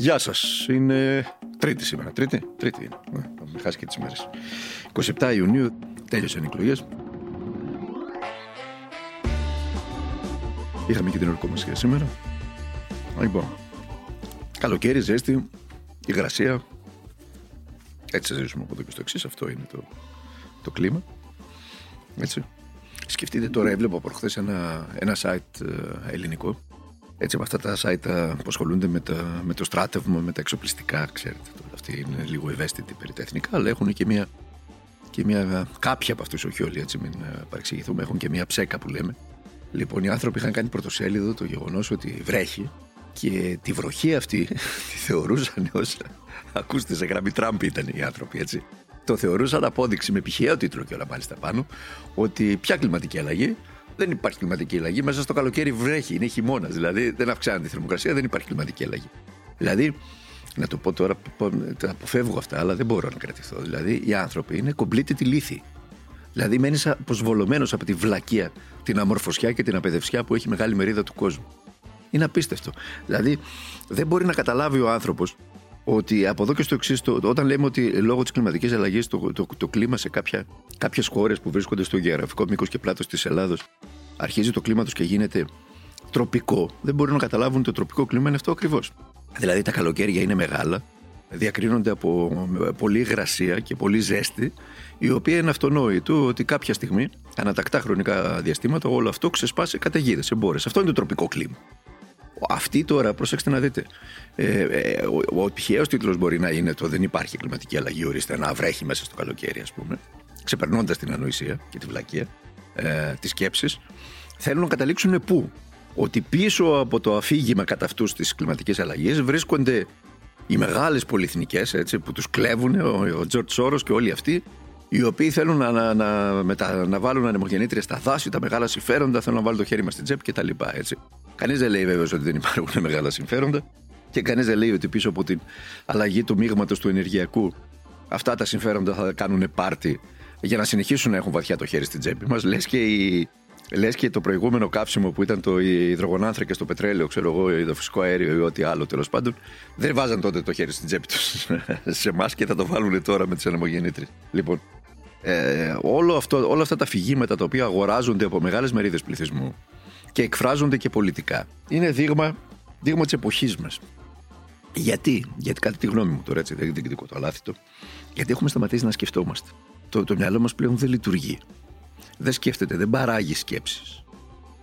Γεια σας. Είναι Τρίτη σήμερα. Τρίτη, τρίτη είναι. Ναι, με χάσει και τις μέρες. 27 Ιουνίου τέλειωσαν οι εκλογές. Είχαμε και την ορκομοσία σήμερα. Λοιπόν, καλοκαίρι, ζέστη, υγρασία. Έτσι θα ζήσουμε από εδώ και στο εξής. Αυτό είναι το, το κλίμα. Έτσι. Σκεφτείτε τώρα, έβλεπα προχθές ένα, ένα site ε, ελληνικό έτσι με αυτά τα site που ασχολούνται με, τα, με το στράτευμα, με τα εξοπλιστικά, ξέρετε. Αυτοί είναι λίγο ευαίσθητοι περί τα εθνικά, αλλά έχουν και μια, και μια κάποια από αυτούς, όχι όλοι, έτσι μην ε, παρεξηγηθούμε, έχουν και μια ψέκα που λέμε. Λοιπόν, οι άνθρωποι είχαν κάνει πρωτοσέλιδο το γεγονός ότι βρέχει και τη βροχή αυτή τη θεωρούσαν ως. Ακούστε, σε γραμμή Τραμπ ήταν οι άνθρωποι, έτσι. Το θεωρούσαν απόδειξη με πηχαίο τίτλο και όλα μάλιστα πάνω ότι ποια κλιματική αλλαγή δεν υπάρχει κλιματική αλλαγή. Μέσα στο καλοκαίρι βρέχει, είναι χειμώνας. Δηλαδή δεν αυξάνεται η θερμοκρασία, δεν υπάρχει κλιματική αλλαγή. Δηλαδή, να το πω τώρα, τα αποφεύγω αυτά, αλλά δεν μπορώ να κρατηθώ. Δηλαδή, οι άνθρωποι είναι τη λύθη. Δηλαδή, μένεις αποσβολωμένος από τη βλακεία, την αμορφωσιά και την απεδευσιά που έχει μεγάλη μερίδα του κόσμου. Είναι απίστευτο. Δηλαδή, δεν μπορεί να καταλάβει ο άνθρωπος ότι από εδώ και στο εξής, όταν λέμε ότι λόγω της κλιματικής αλλαγής το, το, το, κλίμα σε κάποιες χώρες που βρίσκονται στο γεωγραφικό μήκος και πλάτος της Ελλάδος αρχίζει το κλίμα τους και γίνεται τροπικό, δεν μπορούν να καταλάβουν ότι το τροπικό κλίμα είναι αυτό ακριβώς. Δηλαδή τα καλοκαίρια είναι μεγάλα, διακρίνονται από πολλή υγρασία και πολύ ζέστη, η οποία είναι αυτονόητο ότι κάποια στιγμή, ανατακτά χρονικά διαστήματα, όλο αυτό ξεσπάσει καταιγίδες, εμπόρες. Αυτό είναι το τροπικό κλίμα. Αυτή τώρα, προσέξτε να δείτε. Ε, ε, ο ο τυχαίος τίτλος μπορεί να είναι το Δεν υπάρχει κλιματική αλλαγή, ορίστε να βρέχει μέσα στο καλοκαίρι, ας πούμε, ξεπερνώντας την ανοησία και τη βλακεία ε, της σκέψης. Θέλουν να καταλήξουν πού; Ότι πίσω από το αφήγημα κατά αυτούς της κλιματικής αλλαγής βρίσκονται οι μεγάλες πολυεθνικές που τους κλέβουν, ο Τζορτ Σόρος και όλοι αυτοί, οι οποίοι θέλουν να, να, να, μετα, να βάλουν ανεμογεννήτρια στα δάση, τα μεγάλα συμφέροντα, θέλουν να βάλουν το χέρι μας στην τσέπη κτλ. Κανείς δεν λέει βέβαια ότι δεν υπάρχουν μεγάλα συμφέροντα και κανείς δεν λέει ότι πίσω από την αλλαγή του μείγματος του ενεργειακού αυτά τα συμφέροντα θα κάνουν πάρτι για να συνεχίσουν να έχουν βαθιά το χέρι στην τσέπη μας. Λες και, η... Λες και το προηγούμενο κάψιμο που ήταν το υδρογονάνθρακα στο πετρέλαιο, ξέρω εγώ, το φυσικό αέριο ή ό,τι άλλο τέλος πάντων, δεν βάζαν τότε το χέρι στην τσέπη τους σε εμάς και θα το βάλουν τώρα με τις ανεμογεννήτρε. Λοιπόν, ε, όλο αυτό, όλα αυτά τα φυγήματα τα οποία αγοράζονται από μεγάλες μερίδες πληθυσμού και εκφράζονται και πολιτικά. Είναι δείγμα, δείγμα της εποχής μας. Γιατί, γιατί κατά τη γνώμη μου τώρα έτσι, δεν διεκδικώ το αλάθητο, γιατί έχουμε σταματήσει να σκεφτόμαστε. Το, το μυαλό μας πλέον δεν λειτουργεί. Δεν σκέφτεται, δεν παράγει σκέψεις.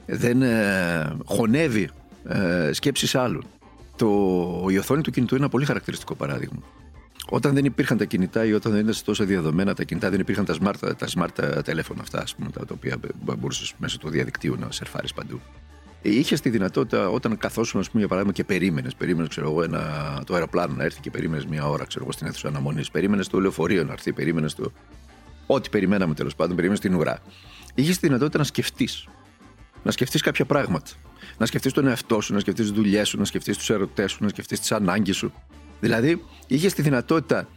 Δεν ε, χωνεύει ε, σκέψεις άλλων. Το, η οθόνη του κινητού είναι ένα πολύ χαρακτηριστικό παράδειγμα. Όταν δεν υπήρχαν τα κινητά ή όταν δεν ήταν τόσο διαδομένα τα κινητά, δεν υπήρχαν τα smart, τα smart τηλέφωνα αυτά, ας πούμε, τα οποία μπορούσες μέσω του διαδικτύου να σερφάρεις παντού. Είχες τη δυνατότητα όταν καθόσουν, ας πούμε, για παράδειγμα, και περίμενες. Περίμενες, ξέρω εγώ, ένα, το αεροπλάνο να έρθει και περίμενες μία ώρα, ξέρω εγώ, στην αίθουσα αναμονής. Περίμενες το λεωφορείο να έρθει, περίμενες το. Ό,τι περιμέναμε τέλος πάντων, περίμενες την ουρά. Είχες τη δυνατότητα να σκεφτείς. Να σκεφτείς κάποια πράγματα. Να σκεφτείς τον εαυτό σου, να σκεφτείς τις δουλειές σου, να σκεφτείς τους ερωτές σου, να σκεφτείς τις ανάγκες σου. Δηλαδή, είχες τη δυνατότητα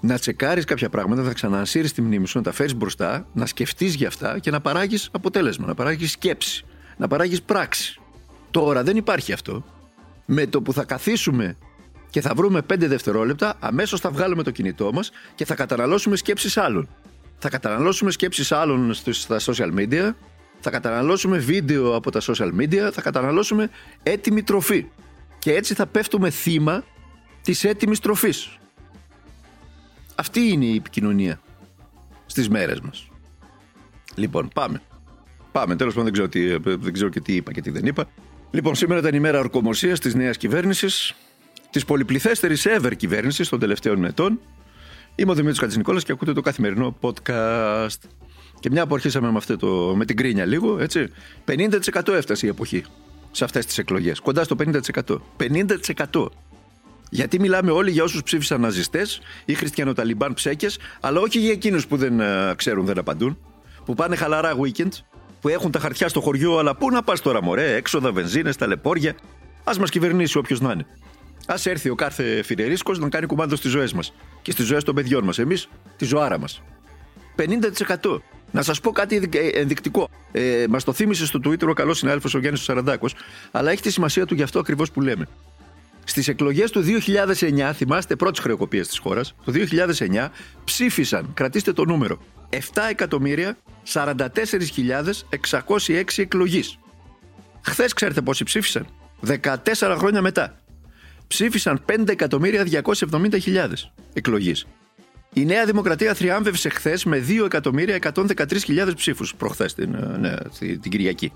να τσεκάρεις κάποια πράγματα, να ξανασύρεις τη μνήμη σου, να τα φέρεις μπροστά, να σκεφτείς για αυτά και να παράγεις αποτέλεσμα, να παράγεις σκέψη, να παράγεις πράξη. Τώρα δεν υπάρχει αυτό. Με το που θα καθίσουμε και θα βρούμε 5 δευτερόλεπτα, αμέσως θα βγάλουμε το κινητό μας και θα καταναλώσουμε σκέψεις άλλων. Θα καταναλώσουμε σκέψεις άλλων στα social media, θα καταναλώσουμε βίντεο από τα social media, θα καταναλώσουμε έτοιμη τροφή. Και έτσι θα πέφτουμε θύμα της έτοιμης τροφής. Αυτή είναι η επικοινωνία στις μέρες μας. Λοιπόν, πάμε. Πάμε, τέλος πάντων δεν ξέρω, τι, δεν ξέρω και τι είπα και τι δεν είπα. Λοιπόν, σήμερα ήταν η μέρα ορκομοσίας της νέας κυβέρνησης, της πολυπληθέστερης ever κυβέρνησης των τελευταίων ετών. Είμαι ο Δημήτρης Κατζηνικόλας και ακούτε το καθημερινό podcast. Και μια που αρχίσαμε με, αυτό το, με την κρίνια λίγο, έτσι, 50% έφτασε η εποχή σε αυτές τις εκλογές. Κοντά στο 50%. 50%. Γιατί μιλάμε όλοι για όσους ψήφισαν ναζιστές ή χριστιανοταλιμπάν ψέκες, αλλά όχι για εκείνους που δεν uh, ξέρουν, δεν απαντούν. Που πάνε χαλαρά weekend, που έχουν τα χαρτιά στο χωριό, αλλά πού να πας τώρα, μωρέ, έξοδα, βενζίνες, ταλαιπώρια. Α μας κυβερνήσει όποιος να είναι. Α έρθει ο κάθε φινερίσκο να κάνει κουμάντο στις ζωές μας και στις ζωές των παιδιών μας. Εμείς τη ζωάρα μας. 50%. Να σας πω κάτι ενδεικτικό. Ε, μας το θύμισε στο Twitter ο καλός συνάδελφος ο Γιάννης Σαραντάκος, αλλά έχει τη σημασία του γι' αυτό ακριβώς που λέμε. Στις εκλογές του 2009, θυμάστε πρώτες χρεοκοπίες της χώρας, το 2009 ψήφισαν, κρατήστε το νούμερο, 7 εκατομμύρια 44.606 εκλογής. Χθες ξέρετε πόσοι ψήφισαν, 14 χρόνια μετά. Ψήφισαν 5.270.000 εκλογής. Η Νέα Δημοκρατία θριάμβευσε χθες με 2.113.000 ψήφους προχθές την, ε, ναι, την Κυριακή.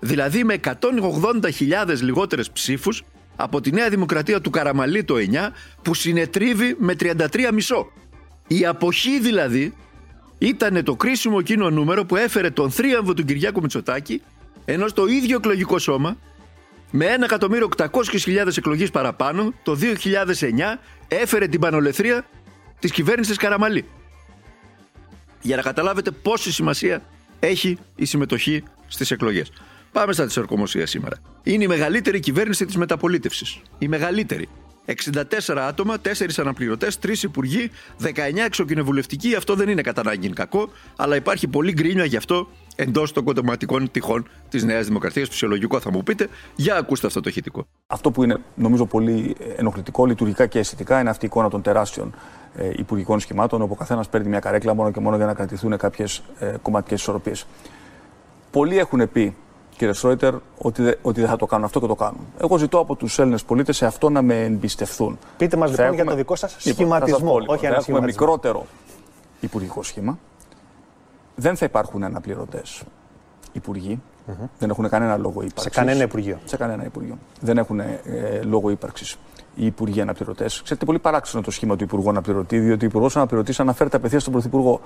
Δηλαδή με 180.000 λιγότερες ψήφους από τη Νέα Δημοκρατία του Καραμαλή το 9 που συνετρίβει με 33,5. Η αποχή δηλαδή ήταν το κρίσιμο εκείνο νούμερο που έφερε τον θρίαμβο του Κυριάκου Μητσοτάκη ενώ στο ίδιο εκλογικό σώμα με 1.800.000 εκλογές παραπάνω το 2009 έφερε την πανολεθρία της κυβέρνησης Καραμαλή. Για να καταλάβετε πόση σημασία έχει η συμμετοχή στις εκλογές. Πάμε στα τη ορκομοσία σήμερα. Είναι η μεγαλύτερη κυβέρνηση της μεταπολίτευσης. Η μεγαλύτερη. 64 άτομα, 4 αναπληρωτές, 3 υπουργοί, 19 εξοκοινοβουλευτικοί. Αυτό δεν είναι κατά ανάγκη κακό, αλλά υπάρχει πολύ γκρίνια γι' αυτό εντός των κοντοματικών τυχών της Νέας Δημοκρατίας. Φυσιολογικό θα μου πείτε. Για ακούστε αυτό το ηχητικό. Αυτό που είναι νομίζω πολύ ενοχλητικό λειτουργικά και αισθητικά είναι αυτή η εικόνα των τεράστιων ε, υπουργικών σχημάτων, όπου ο καθένας παίρνει μια καρέκλα μόνο και μόνο για να κρατηθούν κάποιες ε, κομματικές ισορροπίες. Πολλοί έχουν πει κύριε Σρόιτερ, ότι, ότι δεν θα το κάνουν αυτό και το κάνουν. Εγώ ζητώ από τους Έλληνες πολίτες σε αυτό να με εμπιστευθούν. Πείτε μας λοιπόν για το δικό σας λοιπόν, σχηματισμό. Λοιπόν, όχι θα έχουμε μικρότερο υπουργικό σχήμα. Δεν θα υπάρχουν αναπληρωτές υπουργοί. Mm-hmm. Δεν έχουν κανένα λόγο ύπαρξης. Σε κανένα Υπουργείο. Σε κανένα Υπουργείο. Δεν έχουν ε, λόγο ύπαρξης οι Υπουργοί Αναπληρωτές. Ξέρετε, πολύ παράξενο το σχήμα του Υπουργού Αναπληρωτή, διότι ο Υπουργός Αναπληρωτής αναφέρεται απευθείας στον Πρωθυπουργό.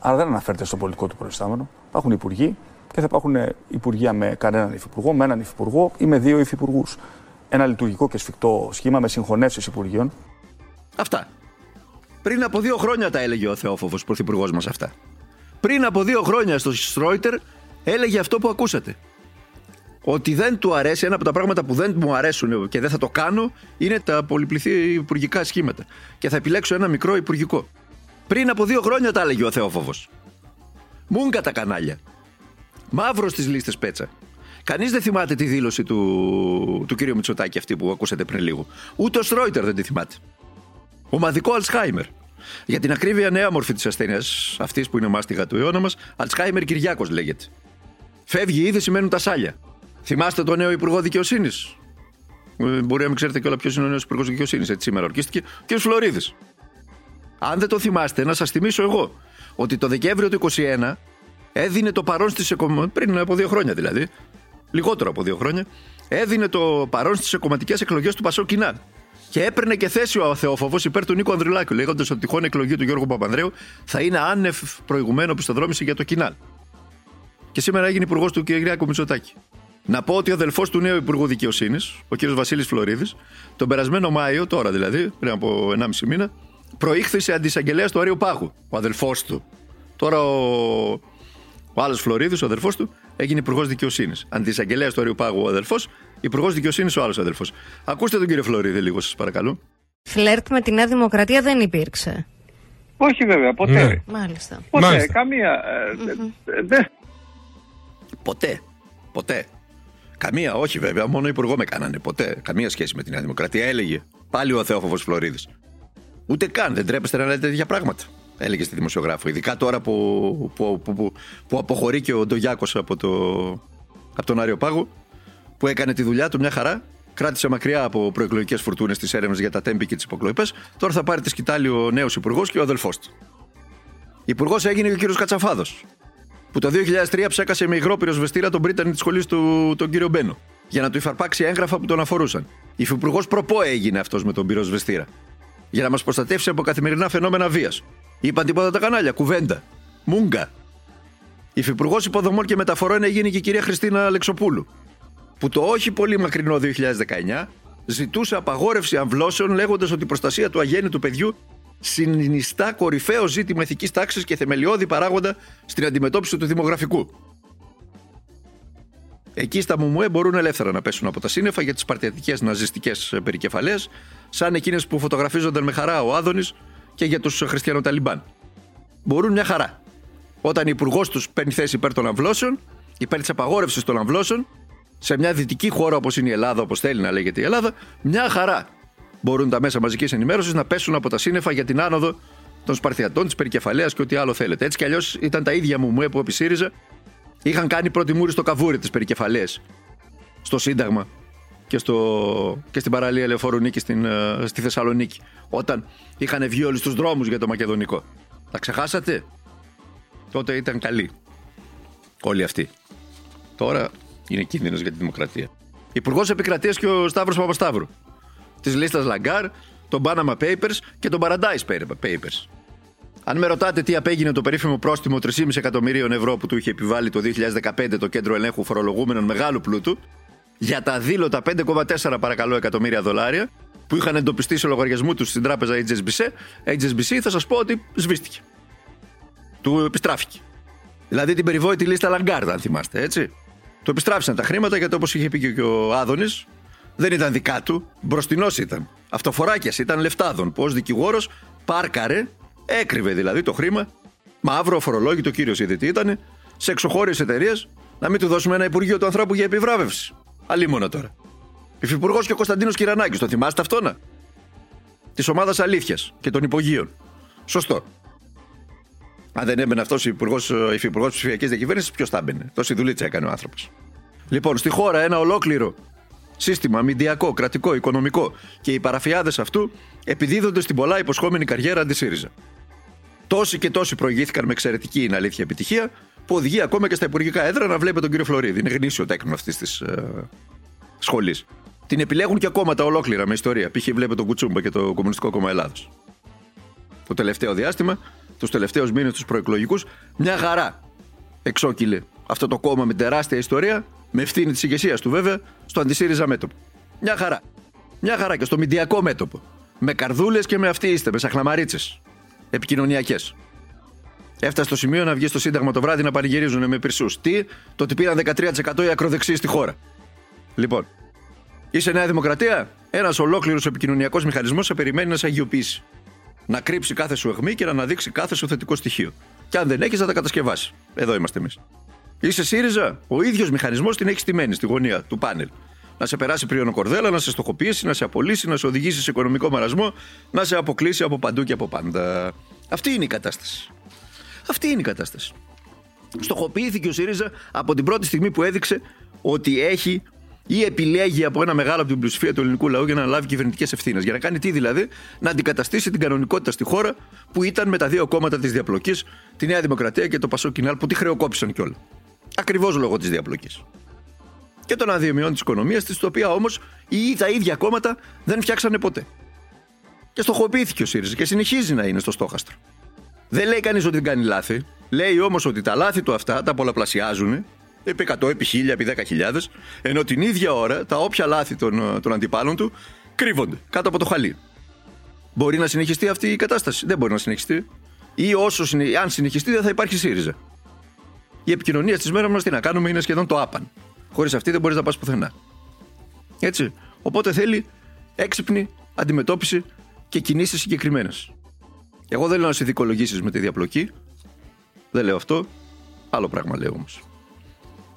Άρα δεν αναφέρεται στο πολιτικό του προϊστάμενο. Υπάρχουν υπουργοί και θα υπάρχουν υπουργεία με κανέναν υφυπουργό, με έναν υφυπουργό ή με δύο υφυπουργούς. Ένα λειτουργικό και σφιχτό σχήμα με συγχωνεύσεις υπουργείων. Αυτά. Πριν από δύο χρόνια τα έλεγε ο Θεόφοβος πρωθυπουργός μας αυτά. Πριν από δύο χρόνια στο Στρόιτερ έλεγε αυτό που ακούσατε. Ότι δεν του αρέσει, ένα από τα πράγματα που δεν μου αρέσουν και δεν θα το κάνω είναι τα πολυπληθή υπουργικά σχήματα. Και θα επιλέξω ένα μικρό υπουργικό. Πριν από δύο χρόνια τα έλεγε ο Θεόφοβος. Μούγκα τα κανάλια. Μαύρος στι λίστε πέτσα. Κανείς δεν θυμάται τη δήλωση του, του κύριου Μητσοτάκη αυτή που ακούσατε πριν λίγο. Ούτε ο Στρόιτερ δεν τη θυμάται. Ομαδικό Αλσχάιμερ. Για την ακρίβεια, νέα μορφή της ασθένειας, αυτής που είναι μάστιγα του αιώνα μας, Αλσχάιμερ Κυριάκος λέγεται. Φεύγει ήδη, σημαίνουν τα σάλια. Θυμάστε τον νέο Υπουργό Δικαιοσύνης; Ε, μπορεί να μην ξέρετε κιόλας ποιος είναι ο νέος Υπουργός Δικαιοσύνης. Έτσι σήμερα ορκίστηκε. Και ο Φλωρίδης. Αν δεν το θυμάστε, να σας θυμίσω εγώ ότι το Δεκέμβριο του 2021 έδινε το παρόν στι πριν από δύο χρόνια δηλαδή, λιγότερο από δύο χρόνια, έδινε το παρόν στις κομματικέ εκλογές του Πασό Κοινά. Και έπαιρνε και θέση ο Θεόφοβο υπέρ του Νίκο Ανδρουλάκου, λέγοντας ότι η τυχόν εκλογή του Γιώργου Παπανδρέου θα είναι άνευ προηγουμένο πιστοδρόμηση για το Κοινάλ. Και σήμερα έγινε υπουργός του κ. Μητσοτάκη. Να πω ότι ο αδελφός του νέου Υπουργού Δικαιοσύνης, ο κ. Βασίλης Φλωρίδης, τον περασμένο Μάιο, τώρα δηλαδή, πριν από 1,5 μήνα, προήχθη σε αντισαγγελέας του Αρίου Πάγου, ο αδελφός του. Τώρα ο ο άλλος Φλωρίδης, ο αδερφός του, έγινε υπουργός δικαιοσύνης. Αντισαγγελέα του Αριοπάγου ο αδερφός, υπουργός δικαιοσύνης ο άλλος αδερφός. Ακούστε τον κύριο Φλωρίδη λίγο, σας παρακαλώ. Φλερτ με τη Νέα Δημοκρατία δεν υπήρξε. Όχι βέβαια, ποτέ. Ναι. Μάλιστα. Ποτέ, Μάλιστα. καμία. Ε, Ποτέ. Ποτέ. Καμία, όχι βέβαια, μόνο υπουργό με κάνανε. Ποτέ. Καμία σχέση με τη Νέα Δημοκρατία. Έλεγε πάλι ο Θεόφοβος Φλωρίδης. Ούτε καν, δεν τρέπεστε να λέτε τέτοια πράγματα έλεγε στη δημοσιογράφο. Ειδικά τώρα που, που, που, που αποχωρεί και ο Ντογιάκος από, το, από τον Άριο Πάγο, που έκανε τη δουλειά του μια χαρά. Κράτησε μακριά από προεκλογικές φουρτούνες τι έρευνε για τα τέμπη και τις υποκλοπές. Τώρα θα πάρει τη σκητάλη ο νέος υπουργός και ο αδελφός του. Υπουργός έγινε και ο κύριος Κατσαφάδος. Που το 2003 ψέκασε με υγρό πυροσβεστήρα τον πρίτανη της σχολής του, τον κύριο Μπένο. Για να του υφαρπάξει έγγραφα που τον αφορούσαν. Υφυπουργός προπό έγινε αυτός με τον πυροσβεστήρα. Για να μας προστατεύσει από καθημερινά φαινόμενα βίας. Είπαν τίποτα τα κανάλια. Κουβέντα. Μούγκα. Υφυπουργός Υποδομών και Μεταφορών έγινε και η κυρία Χριστίνα Αλεξοπούλου. Που το όχι πολύ μακρινό 2019 ζητούσε απαγόρευση αμβλώσεων λέγοντας ότι η προστασία του αγέννητου παιδιού συνιστά κορυφαίο ζήτημα ηθική τάξης και θεμελιώδη παράγοντα στην αντιμετώπιση του δημογραφικού. Εκεί στα Μουμουέ μπορούν ελεύθερα να πέσουν από τα σύννεφα για τις παρτιατικές ναζιστικές περικεφαλές, σαν εκείνες που φωτογραφίζονταν με χαρά ο Άδωνης και για τους χριστιανοταλιμπάν. Μπορούν μια χαρά. Όταν ο υπουργός τους παίρνει θέση υπέρ των αμβλώσεων, υπέρ της απαγόρευσης των αμβλώσεων σε μια δυτική χώρα όπως είναι η Ελλάδα, όπως θέλει να λέγεται η Ελλάδα, μια χαρά μπορούν τα μέσα μαζικής ενημέρωσης να πέσουν από τα σύννεφα για την άνοδο των Σπαρθιατών, της περικεφαλαίας και ό,τι άλλο θέλετε. Έτσι κι αλλιώς ήταν τα ίδια μου μου που επί ΣΥΡΙΖΑ είχαν κάνει πρώτη μούρη στο καβούρι τη περικεφαλαία. Στο Σύνταγμα και, στο, και στην παραλία Λεωφόρου Νίκης στην, ε, στη Θεσσαλονίκη. Όταν είχαν βγει όλοι στους δρόμους για το Μακεδονικό. Τα ξεχάσατε; Τότε ήταν καλοί. Όλοι αυτοί. Τώρα είναι κίνδυνος για τη δημοκρατία. Υπουργός Επικρατείας και ο Σταύρος Παπασταύρου. Της λίστας Λαγκάρντ, των Panama Papers και των Paradise Papers. Αν με ρωτάτε τι απέγινε το περίφημο πρόστιμο 3,5 εκατομμυρίων ευρώ που του είχε επιβάλει το 2015 το Κέντρο Ελέγχου Φορολογούμενων Μεγάλου Πλούτου, για τα αδήλωτα 5,4 παρακαλώ εκατομμύρια δολάρια που είχαν εντοπιστεί σε λογαριασμούς του στην τράπεζα HSBC, HSBC θα σας πω ότι σβήστηκε. Του επιστράφηκε. Δηλαδή την περιβόητη λίστα Λαγκάρδα, αν θυμάστε, έτσι. Του επιστράφησαν τα χρήματα γιατί όπως είχε πει και ο Άδωνης, δεν ήταν δικά του, μπροστινός ήταν. Αυτοφοράκιας ήταν λεφτάδων που ως δικηγόρος πάρκαρε, έκρυβε δηλαδή το χρήμα, μαύρο φορολόγητο κύριος ιδιωτή ήταν, σε εξωχώριες εταιρείες, να μην του δώσουμε ένα Υπουργείο του ανθρώπου για επιβράβευση. Αλίμονα τώρα. Υφυπουργός και ο Κωνσταντίνος Κυρανάκης, το θυμάστε αυτό να. Της ομάδας Αλήθειας και των υπογείων. Σωστό. Αν δεν έμπαινε αυτός ο υφυπουργός ψηφιακής διακυβέρνησης, ποιος θα έμπαινε; Τόση δουλίτσα έκανε ο άνθρωπος. Λοιπόν, στη χώρα ένα ολόκληρο σύστημα μηντιακό, κρατικό, οικονομικό και οι παραφιάδες αυτού επιδίδονται στην πολλά υποσχόμενη καριέρα αντισύριζα. Τόσοι και τόσοι προηγήθηκαν με εξαιρετική είναι αλήθεια επιτυχία, που οδηγεί ακόμα και στα υπουργικά έδρα να βλέπει τον κύριο Φλωρίδη. Είναι γνήσιο τέκνο αυτής της ε, σχολής. Την επιλέγουν και κόμματα ολόκληρα με ιστορία. Π.χ. βλέπετε τον Κουτσούμπα και το Κομμουνιστικό Κόμμα Ελλάδος. Το τελευταίο διάστημα, τους τελευταίους μήνες τους προεκλογικούς, μια χαρά εξόκυλε αυτό το κόμμα με τεράστια ιστορία, με ευθύνη της ηγεσίας του βέβαια, στο αντισύριζα μέτωπο. Μια χαρά. Μια χαρά και στο μηντιακό μέτωπο. Με καρδούλες και με αυτή είστε, με σαχλαμαρίτσες. Επικοινωνιακές. Έφτασε στο σημείο να βγει στο Σύνταγμα το βράδυ να πανηγυρίζουν με πυρσούς. Τι, το ότι πήραν 13% οι ακροδεξιοί στη χώρα. Λοιπόν, είσαι Νέα Δημοκρατία, ένας ολόκληρος επικοινωνιακός μηχανισμός σε περιμένει να σε αγιοποιήσει. Να κρύψει κάθε σου αιχμή και να αναδείξει κάθε σου θετικό στοιχείο. Και αν δεν έχεις, θα τα κατασκευάσεις. Εδώ είμαστε εμείς. Είσαι ΣΥΡΙΖΑ, ο ίδιος μηχανισμός την έχει στημένη στη γωνία του πάνελ. Να σε περάσει κορδέλα, να σε στοχοποιήσει, να σε απολύσει, να σε οδηγήσει σε οικονομικό μαρασμό, να σε αποκλείσει από παντού και από πάντα. Αυτή είναι η κατάσταση. Αυτή είναι η κατάσταση. Στοχοποιήθηκε ο ΣΥΡΙΖΑ από την πρώτη στιγμή που έδειξε ότι έχει ή επιλέγει από ένα μεγάλο από την πλειοψηφία του ελληνικού λαού για να λάβει κυβερνητικές ευθύνες. Για να κάνει τι δηλαδή, να αντικαταστήσει την κανονικότητα στη χώρα που ήταν με τα δύο κόμματα της διαπλοκής, τη Νέα Δημοκρατία και το Πασό Κινάλ, που τη χρεοκόπησαν κιόλα. Ακριβώς λόγω της διαπλοκής. Και των αδειομιών της οικονομίας της, το οποία όμως οι τα ίδια κόμματα δεν φτιάξανε ποτέ. Και στοχοποιήθηκε ο ΣΥΡΙΖΑ και συνεχίζει να είναι στο στόχαστρο. Δεν λέει κανείς ότι δεν κάνει λάθη. Λέει όμως ότι τα λάθη του αυτά τα πολλαπλασιάζουν επί 100, επί 1000, επί 10.000, ενώ την ίδια ώρα τα όποια λάθη των, των αντιπάλων του κρύβονται κάτω από το χαλί. Μπορεί να συνεχιστεί αυτή η κατάσταση; Δεν μπορεί να συνεχιστεί. Ή όσο, αν συνεχιστεί, δεν θα υπάρχει ΣΥΡΙΖΑ. Η επικοινωνία στις μέρες μας τι να κάνουμε είναι σχεδόν το άπαν. Χωρίς αυτή δεν μπορείς να πας πουθενά. Έτσι. Οπότε θέλει έξυπνη αντιμετώπιση και κινήσεις συγκεκριμένες. Εγώ δεν λέω να σε δικολογήσεις με τη διαπλοκή. Δεν λέω αυτό. Άλλο πράγμα λέω όμως.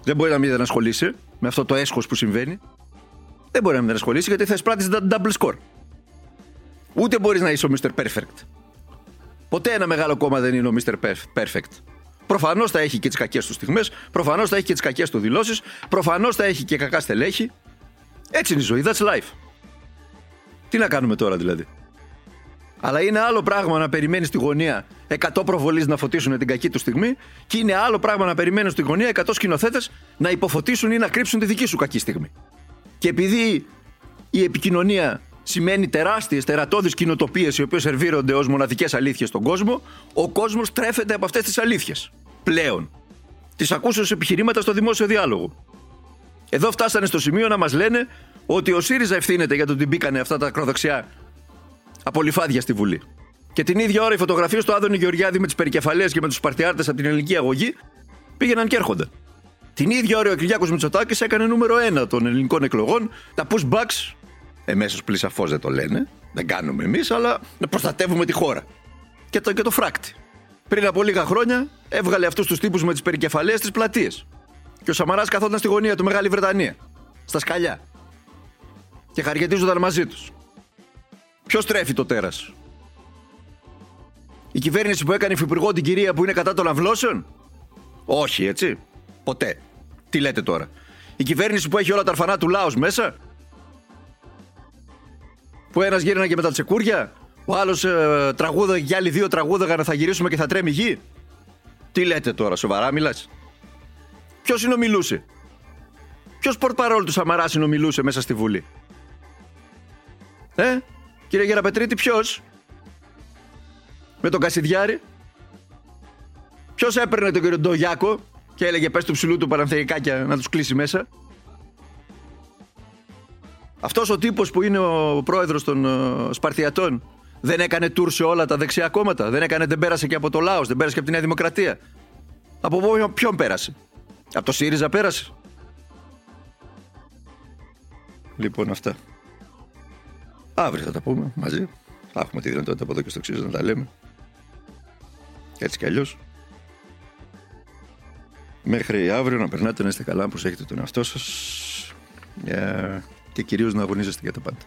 Δεν μπορεί να μην ασχολείσαι με αυτό το έσχος που συμβαίνει. Δεν μπορεί να μην ασχολείσαι γιατί θα εισπράττεις double score. Ούτε μπορείς να είσαι ο Mr. Perfect. Ποτέ ένα μεγάλο κόμμα δεν είναι ο Mr. Perfect. Προφανώς θα έχει και τις κακές του στιγμές, προφανώς θα έχει και τις κακές του δηλώσεις, προφανώς θα έχει και κακά στελέχη. Έτσι είναι η ζωή. That's life. Τι να κάνουμε τώρα δηλαδή; Αλλά είναι άλλο πράγμα να περιμένεις στη γωνία 100 προβολεί να φωτίσουν την κακή του στιγμή, και είναι άλλο πράγμα να περιμένεις στη γωνία 100 σκηνοθέτες να υποφωτίσουν ή να κρύψουν τη δική σου κακή στιγμή. Και επειδή η επικοινωνία σημαίνει τεράστιες, τερατώδεις κοινοτοπίες οι οποίες σερβίρονται ως μοναδικές αλήθειες στον κόσμο, ο κόσμος τρέφεται από αυτές τις αλήθειες. Πλέον. Τις ακούσω επιχειρήματα στο δημόσιο διάλογο. Εδώ φτάσανε στο σημείο να μας λένε ότι ο ΣΥΡΙΖΑ ευθύνεται για το ότι μπήκανε αυτά τα ακροδεξιά απολυφάδια στη Βουλή. Και την ίδια ώρα οι φωτογραφίε του Άδωνη Γεωργιάδη με τις περικεφαλές και με τους Σπαρτιάρτε από την ελληνική αγωγή πήγαιναν και έρχονταν. Την ίδια ώρα ο Κυριάκος Μητσοτάκης έκανε νούμερο 1 των ελληνικών εκλογών, τα pushbacks. Εμέσως πλησαφώ δεν το λένε, δεν κάνουμε εμείς, αλλά να προστατεύουμε τη χώρα. Και το, και το φράκτη. Πριν από λίγα χρόνια έβγαλε αυτούς τους τύπους με τις περικεφαλαίες στις πλατείες. Και ο Σαμαράς καθόταν στη γωνία του Μεγάλη Βρετανία. στα σκαλιά. Και χαριεντίζονταν μαζί τους. Ποιος τρέφει το τέρας; Η κυβέρνηση που έκανε υφυπουργό την κυρία που είναι κατά των αμβλώσεων; Όχι, έτσι. Ποτέ. Τι λέτε τώρα; Η κυβέρνηση που έχει όλα τα αρφανά του ΛΑΟΣ μέσα; Που ένας γύρναγε και με τα τσεκούρια. Ο άλλος ε, τραγούδα και άλλοι δύο τραγούδαγαν θα γυρίσουμε και θα τρέμει γη. Τι λέτε τώρα, σοβαρά μιλάς; Ποιος συνομιλούσε; Ποιος πορτπαρόλ του Σαμαρά συνομιλούσε μέσα στη Βουλή; Ε, κύριε Γεραπετρίτη, ποιος; Με τον Κασιδιάρη; Ποιος έπαιρνε τον κύριο Ντογιάκο και έλεγε πες του ψηλού του παραμθεϊκάκια να τους κλείσει μέσα. Αυτός ο τύπος που είναι ο πρόεδρος των ε, Σπαρτιατών δεν έκανε τουρ σε όλα τα δεξιά κόμματα. Δεν έκανε, δεν πέρασε και από το Λάος, δεν πέρασε και από τη Νέα Δημοκρατία. Από ποιον πέρασε; Από το ΣΥΡΙΖΑ πέρασε. Λοιπόν αυτά. Αύριο θα τα πούμε μαζί. Θα έχουμε τη δυνατότητα από εδώ και στο εξή να τα λέμε. Έτσι κι αλλιώς. Μέχρι αύριο να περνάτε να είστε καλά, να προσέχετε τον εαυτό σας και κυρίως να αγωνίζεστε για τα πάντα.